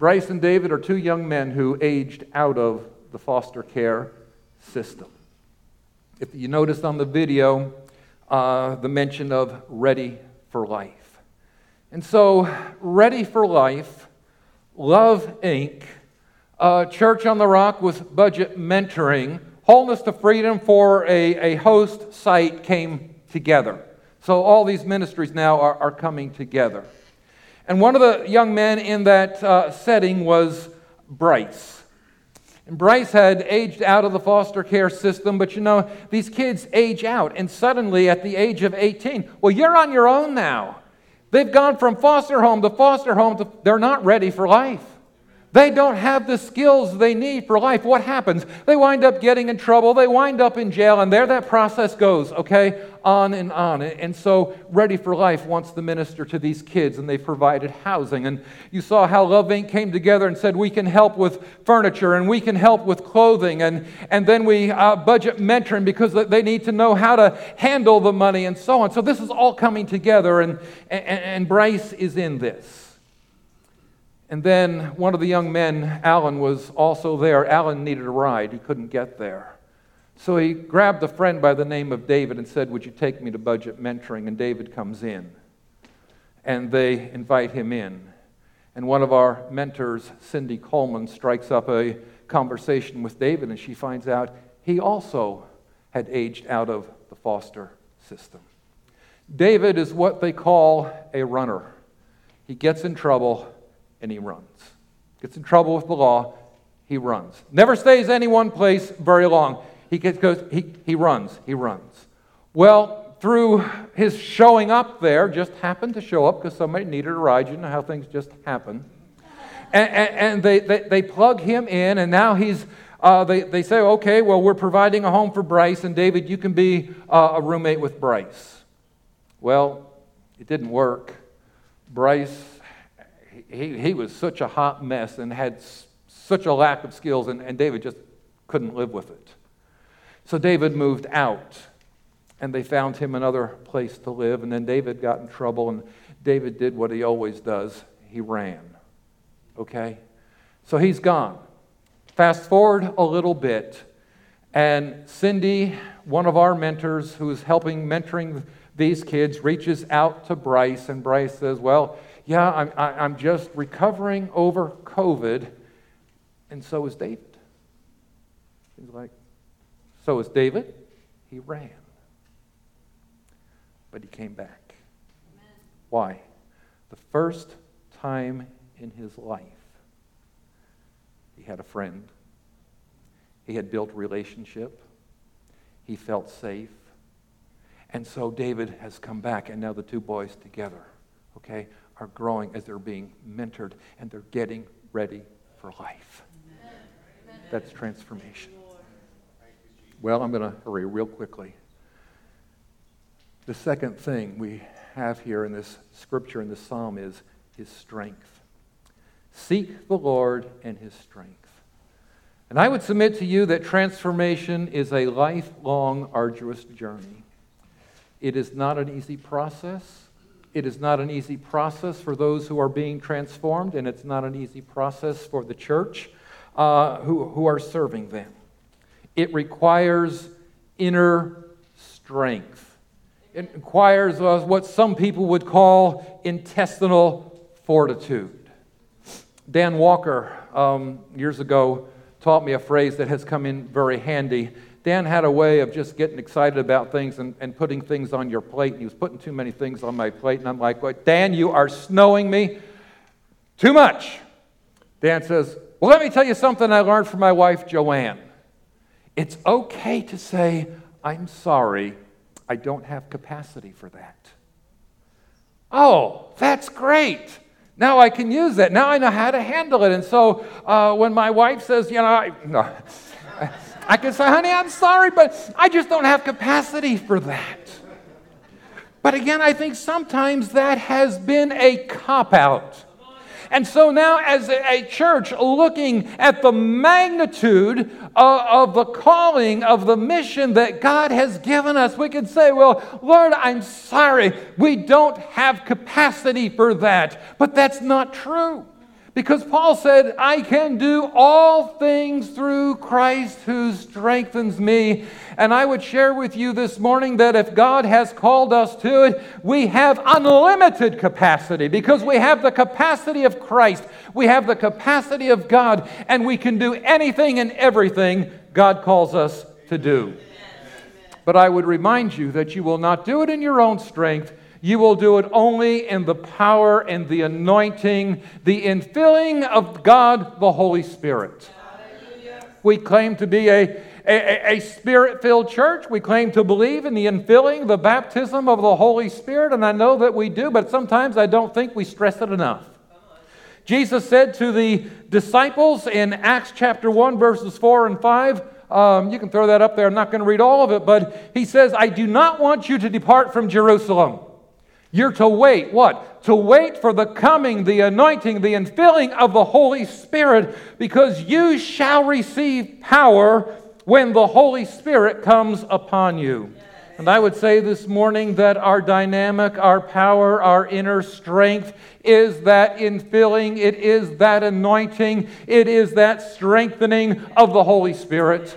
Bryce and David are two young men who aged out of the foster care system. If you noticed on the video, uh, the mention of Ready for Life. And so, Ready for Life Love Inc., uh, Church on the Rock with budget mentoring, Wholeness to Freedom for a, a host site came together. So all these ministries now are, are coming together. And one of the young men in that uh, setting was Bryce. And Bryce had aged out of the foster care system, but you know, these kids age out, and suddenly at the age of 18, well, you're on your own now. They've gone from foster home to foster home to, they're not ready for life. They don't have the skills they need for life. What happens? They wind up getting in trouble. They wind up in jail, and there that process goes, okay? On and on. And so, Ready for Life wants to minister to these kids, and they've provided housing. And you saw how Love Inc. came together and said, We can help with furniture, and we can help with clothing. And, and then we uh, budget mentoring because they need to know how to handle the money and so on. So, this is all coming together, and, and, and Bryce is in this. And then one of the young men, Alan, was also there. Alan needed a ride, he couldn't get there. So he grabbed a friend by the name of David and said, Would you take me to budget mentoring? And David comes in. And they invite him in. And one of our mentors, Cindy Coleman, strikes up a conversation with David, and she finds out he also had aged out of the foster system. David is what they call a runner. He gets in trouble and he runs. Gets in trouble with the law, he runs. Never stays any one place very long. He gets, goes, he, he runs, he runs. Well, through his showing up there, just happened to show up because somebody needed a ride. You know how things just happen. And, and, and they, they, they, plug him in, and now he's, uh, they, they say, okay, well, we're providing a home for Bryce, and David, you can be uh, a roommate with Bryce. Well, it didn't work. Bryce he, he was such a hot mess and had such a lack of skills, and, and David just couldn't live with it. So David moved out, and they found him another place to live, and then David got in trouble, and David did what he always does he ran. Okay? So he's gone. Fast forward a little bit, and Cindy, one of our mentors who's helping mentoring these kids, reaches out to Bryce, and Bryce says, Well, yeah, I'm, I'm just recovering over COVID. And so is David. He's like, so is David. He ran. But he came back. Amen. Why? The first time in his life, he had a friend. He had built relationship. He felt safe. And so David has come back, and now the two boys together okay, are growing as they're being mentored and they're getting ready for life. That's transformation. Well, I'm going to hurry real quickly. The second thing we have here in this scripture, in this psalm, is his strength. Seek the Lord and his strength. And I would submit to you that transformation is a lifelong, arduous journey. It is not an easy process. It is not an easy process for those who are being transformed, and it's not an easy process for the church uh, who, who are serving them. It requires inner strength. It requires uh, what some people would call intestinal fortitude. Dan Walker, um, years ago, taught me a phrase that has come in very handy. Dan had a way of just getting excited about things and, and putting things on your plate. And he was putting too many things on my plate. And I'm like, well, Dan, you are snowing me too much. Dan says, Well, let me tell you something I learned from my wife, Joanne. It's okay to say, I'm sorry, I don't have capacity for that. Oh, that's great. Now I can use that. Now I know how to handle it. And so uh, when my wife says, you know, I, no, I can say, honey, I'm sorry, but I just don't have capacity for that. But again, I think sometimes that has been a cop out. And so now, as a church looking at the magnitude of, the calling, of the mission that God has given us, we can say, Well, Lord, I'm sorry, we don't have capacity for that. But that's not true. Because Paul said, I can do all things through Christ who strengthens me. And I would share with you this morning that if God has called us to it, we have unlimited capacity because we have the capacity of Christ, we have the capacity of God, and we can do anything and everything God calls us to do. But I would remind you that you will not do it in your own strength. You will do it only in the power and the anointing, the infilling of God the Holy Spirit. We claim to be a, a, a spirit filled church. We claim to believe in the infilling, the baptism of the Holy Spirit, and I know that we do, but sometimes I don't think we stress it enough. Jesus said to the disciples in Acts chapter 1, verses 4 and 5, um, you can throw that up there. I'm not going to read all of it, but he says, I do not want you to depart from Jerusalem. You're to wait. What? To wait for the coming, the anointing, the infilling of the Holy Spirit, because you shall receive power when the Holy Spirit comes upon you. And I would say this morning that our dynamic, our power, our inner strength is that infilling, it is that anointing, it is that strengthening of the Holy Spirit.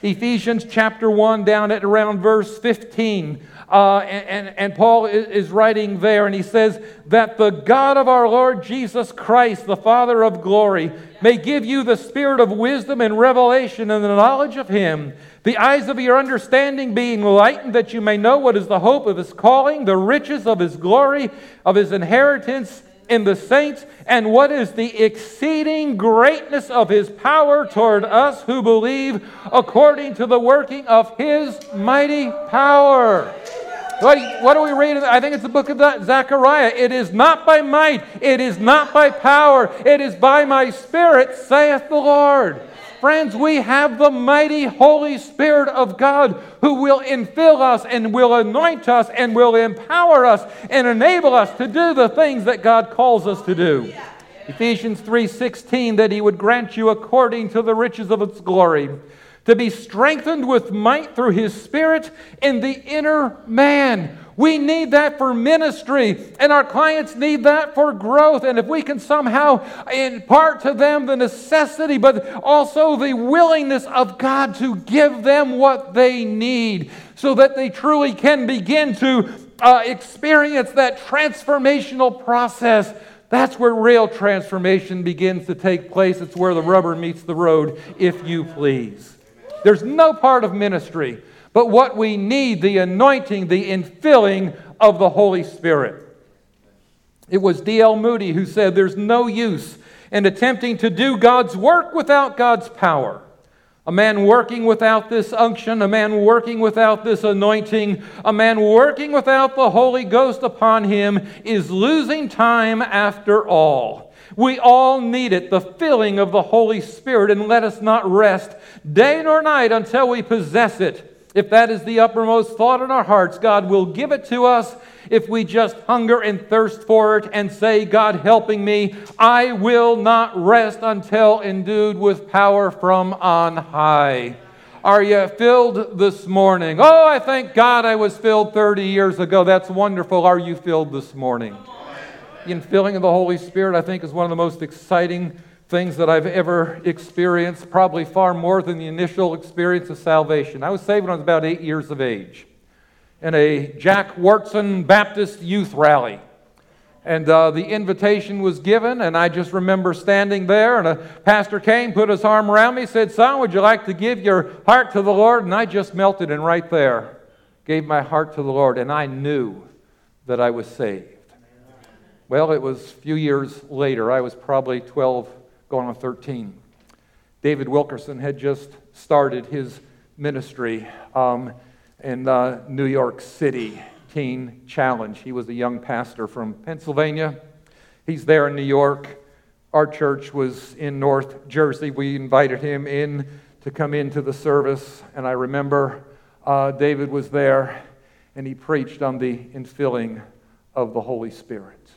Ephesians chapter 1, down at around verse 15. Uh, and, and, and, Paul is writing there, and he says, That the God of our Lord Jesus Christ, the Father of glory, may give you the spirit of wisdom and revelation and the knowledge of Him, the eyes of your understanding being enlightened, that you may know what is the hope of His calling, the riches of His glory, of His inheritance in the saints, and what is the exceeding greatness of his power toward us who believe, according to the working of his mighty power. What, what do we read? I think it's the book of Zechariah. It is not by might, it is not by power, it is by my spirit, saith the Lord. Friends, we have the mighty Holy Spirit of God who will infill us and will anoint us and will empower us and enable us to do the things that God calls us to do. Ephesians 3:16 that he would grant you according to the riches of its glory to be strengthened with might through his spirit in the inner man. We need that for ministry, and our clients need that for growth. And if we can somehow impart to them the necessity, but also the willingness of God to give them what they need so that they truly can begin to uh, experience that transformational process. That's where real transformation begins to take place. It's where the rubber meets the road, if you please. There's no part of ministry but what we need the anointing, the infilling of the Holy Spirit. It was D.L. Moody who said, There's no use in attempting to do God's work without God's power. A man working without this unction, a man working without this anointing, a man working without the Holy Ghost upon him is losing time after all. We all need it, the filling of the Holy Spirit, and let us not rest day nor night until we possess it. If that is the uppermost thought in our hearts, God will give it to us if we just hunger and thirst for it and say, God helping me, I will not rest until endued with power from on high. Are you filled this morning? Oh, I thank God I was filled 30 years ago. That's wonderful. Are you filled this morning? The infilling of the Holy Spirit, I think, is one of the most exciting things that I've ever experienced, probably far more than the initial experience of salvation. I was saved when I was about eight years of age in a Jack Wyrtzen Baptist youth rally. And uh, the invitation was given, and I just remember standing there, and a pastor came, put his arm around me, said, Son, would you like to give your heart to the Lord? And I just melted, and right there gave my heart to the Lord, and I knew that I was saved. Well, it was a few years later. I was probably 12, going on 13. David Wilkerson had just started his ministry. Um, in uh, New York City Teen Challenge. He was a young pastor from Pennsylvania. He's there in New York. Our church was in North Jersey. We invited him in to come into the service, and I remember uh, David was there and he preached on the infilling of the Holy Spirit.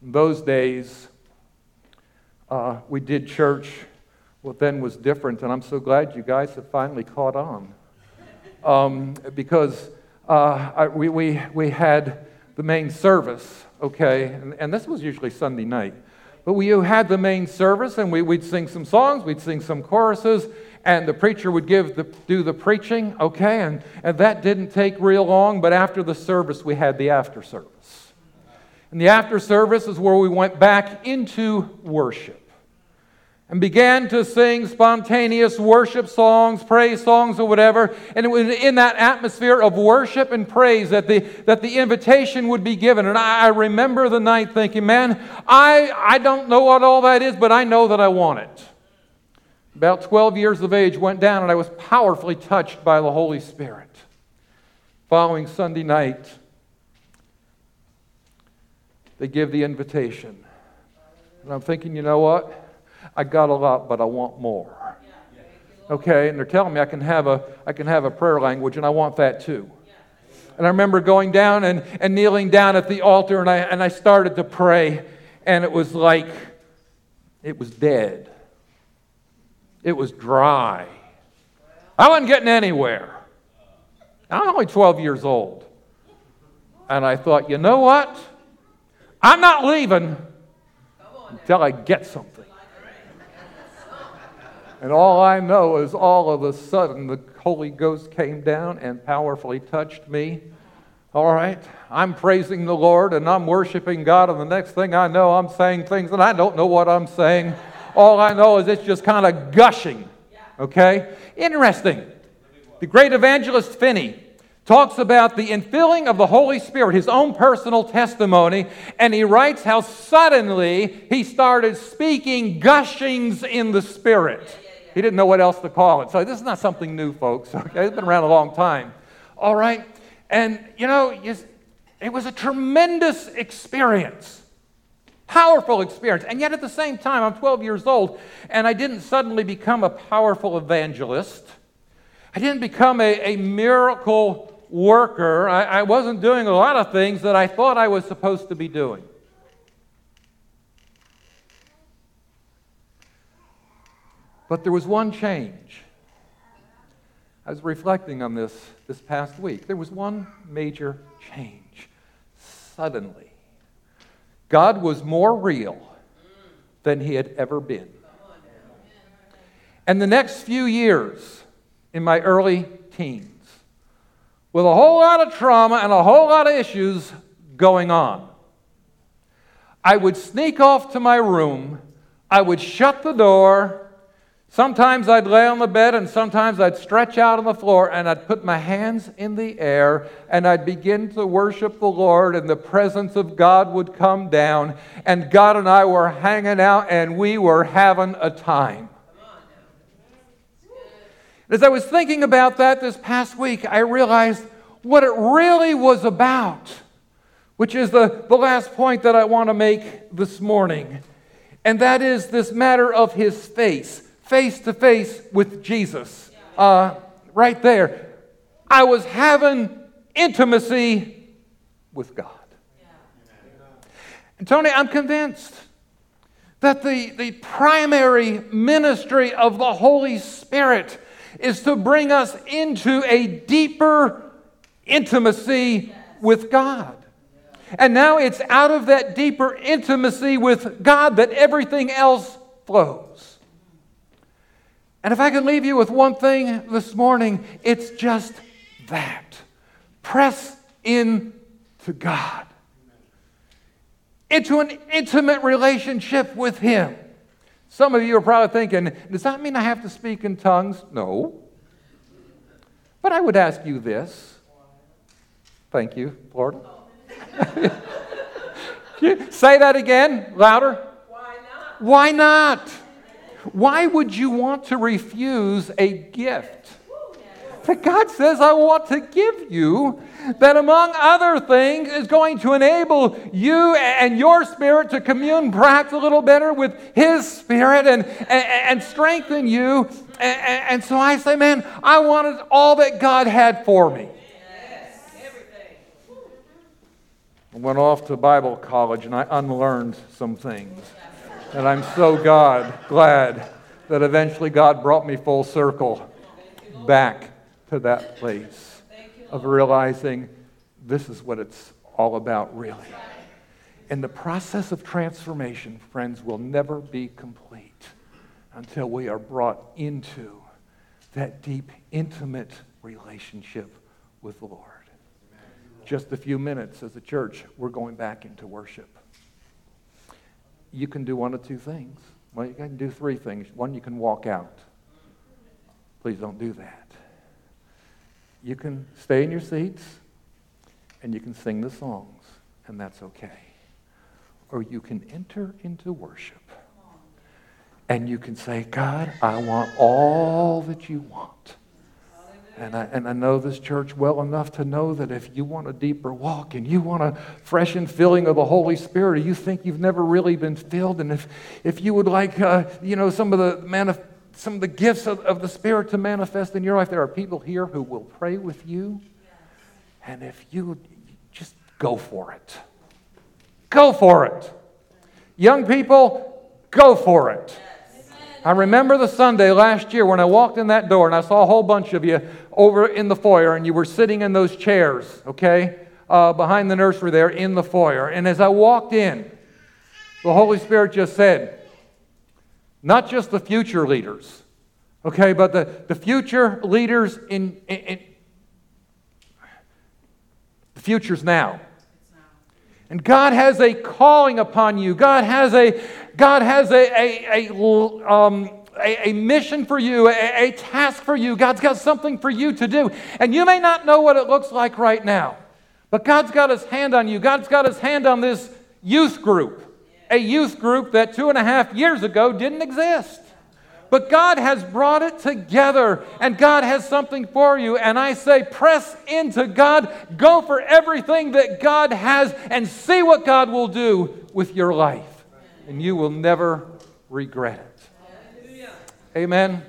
In those days, uh, we did church what then was different, and I'm so glad you guys have finally caught on um, because uh, I, we, we, we had the main service, okay, and, and this was usually Sunday night. But we had the main service, and we, would sing some songs, we'd sing some choruses, and the preacher would give the, do the preaching, okay, and, and that didn't take real long, but after the service, we had the after service. And the after service is where we went back into worship and began to sing spontaneous worship songs, praise songs, or whatever. And it was in that atmosphere of worship and praise that the, that the invitation would be given. And I, I remember the night thinking, man, I, I don't know what all that is, but I know that I want it. About 12 years of age, went down, and I was powerfully touched by the Holy Spirit. Following Sunday night, they give the invitation. And I'm thinking, you know what? I got a lot, but I want more. Okay, and they're telling me I can have a, I can have a prayer language, and I want that too. And I remember going down and, and kneeling down at the altar, and I, and I started to pray, and it was like it was dead. It was dry. I wasn't getting anywhere. I'm only 12 years old. And I thought, you know what? I'm not leaving until I get something. And all I know is all of a sudden the Holy Ghost came down and powerfully touched me. All right, I'm praising the Lord and I'm worshiping God, and the next thing I know, I'm saying things and I don't know what I'm saying. All I know is it's just kind of gushing. Okay? Interesting. The great evangelist Finney talks about the infilling of the Holy Spirit, his own personal testimony, and he writes how suddenly he started speaking gushings in the Spirit. He didn't know what else to call it. So this is not something new, folks. Okay, it's been around a long time. All right, and you know, it was a tremendous experience, powerful experience, and yet at the same time, I'm 12 years old, and I didn't suddenly become a powerful evangelist. I didn't become a, a miracle worker. I, I wasn't doing a lot of things that I thought I was supposed to be doing. But there was one change. I was reflecting on this this past week. There was one major change. Suddenly, God was more real than he had ever been. And the next few years, in my early teens, with a whole lot of trauma and a whole lot of issues going on, I would sneak off to my room, I would shut the door, Sometimes I'd lay on the bed and sometimes I'd stretch out on the floor and I'd put my hands in the air and I'd begin to worship the Lord and the presence of God would come down and God and I were hanging out and we were having a time. As I was thinking about that this past week, I realized what it really was about, which is the, the last point that I want to make this morning. And that is this matter of his face, face to face with Jesus. Uh, right there. I was having intimacy with God. And Tony, I'm convinced that the, the primary ministry of the Holy Spirit is to bring us into a deeper intimacy with God. And now it's out of that deeper intimacy with God that everything else flows. And if I can leave you with one thing this morning, it's just that. Press in to God, into an intimate relationship with Him. Some of you are probably thinking, does that mean I have to speak in tongues? No. But I would ask you this. Thank you, Lord. Say that again, louder. Why not? Why not? Why would you want to refuse a gift that God says, I want to give you, that among other things is going to enable you and your spirit to commune perhaps a little better with His spirit and, and, and strengthen you. And, and so I say, man, I wanted all that God had for me. I went off to Bible college and I unlearned some things. And I'm so God glad that eventually God brought me full circle back to that place of realizing this is what it's all about, really. And the process of transformation, friends, will never be complete until we are brought into that deep, intimate relationship with the Lord. Just a few minutes as a church, we're going back into worship. You can do one of two things. Well, you can do three things. One, you can walk out. Please don't do that. You can stay in your seats and you can sing the songs, and that's okay. Or you can enter into worship and you can say, God, I want all that you want. And I, and I know this church well enough to know that if you want a deeper walk and you want a fresh and filling of the Holy Spirit, or you think you've never really been filled, and if, if you would like, uh, you know, some of the manif- some of the gifts of, of the Spirit to manifest in your life, there are people here who will pray with you. And if you just go for it, go for it. Young people, go for it. I remember the Sunday last year when I walked in that door and I saw a whole bunch of you over in the foyer and you were sitting in those chairs, okay, uh, behind the nursery there in the foyer. And as I walked in, the Holy Spirit just said, not just the future leaders, okay, but the, the future leaders in, in, in the future's now. And God has a calling upon you. God has a, God has a, a, a, um, a, a mission for you, a, a task for you. God's got something for you to do. And you may not know what it looks like right now, but God's got his hand on you. God's got his hand on this youth group, a youth group that two and a half years ago didn't exist. But God has brought it together, and God has something for you. And I say, press into God, go for everything that God has, and see what God will do with your life. And you will never regret it. Amen.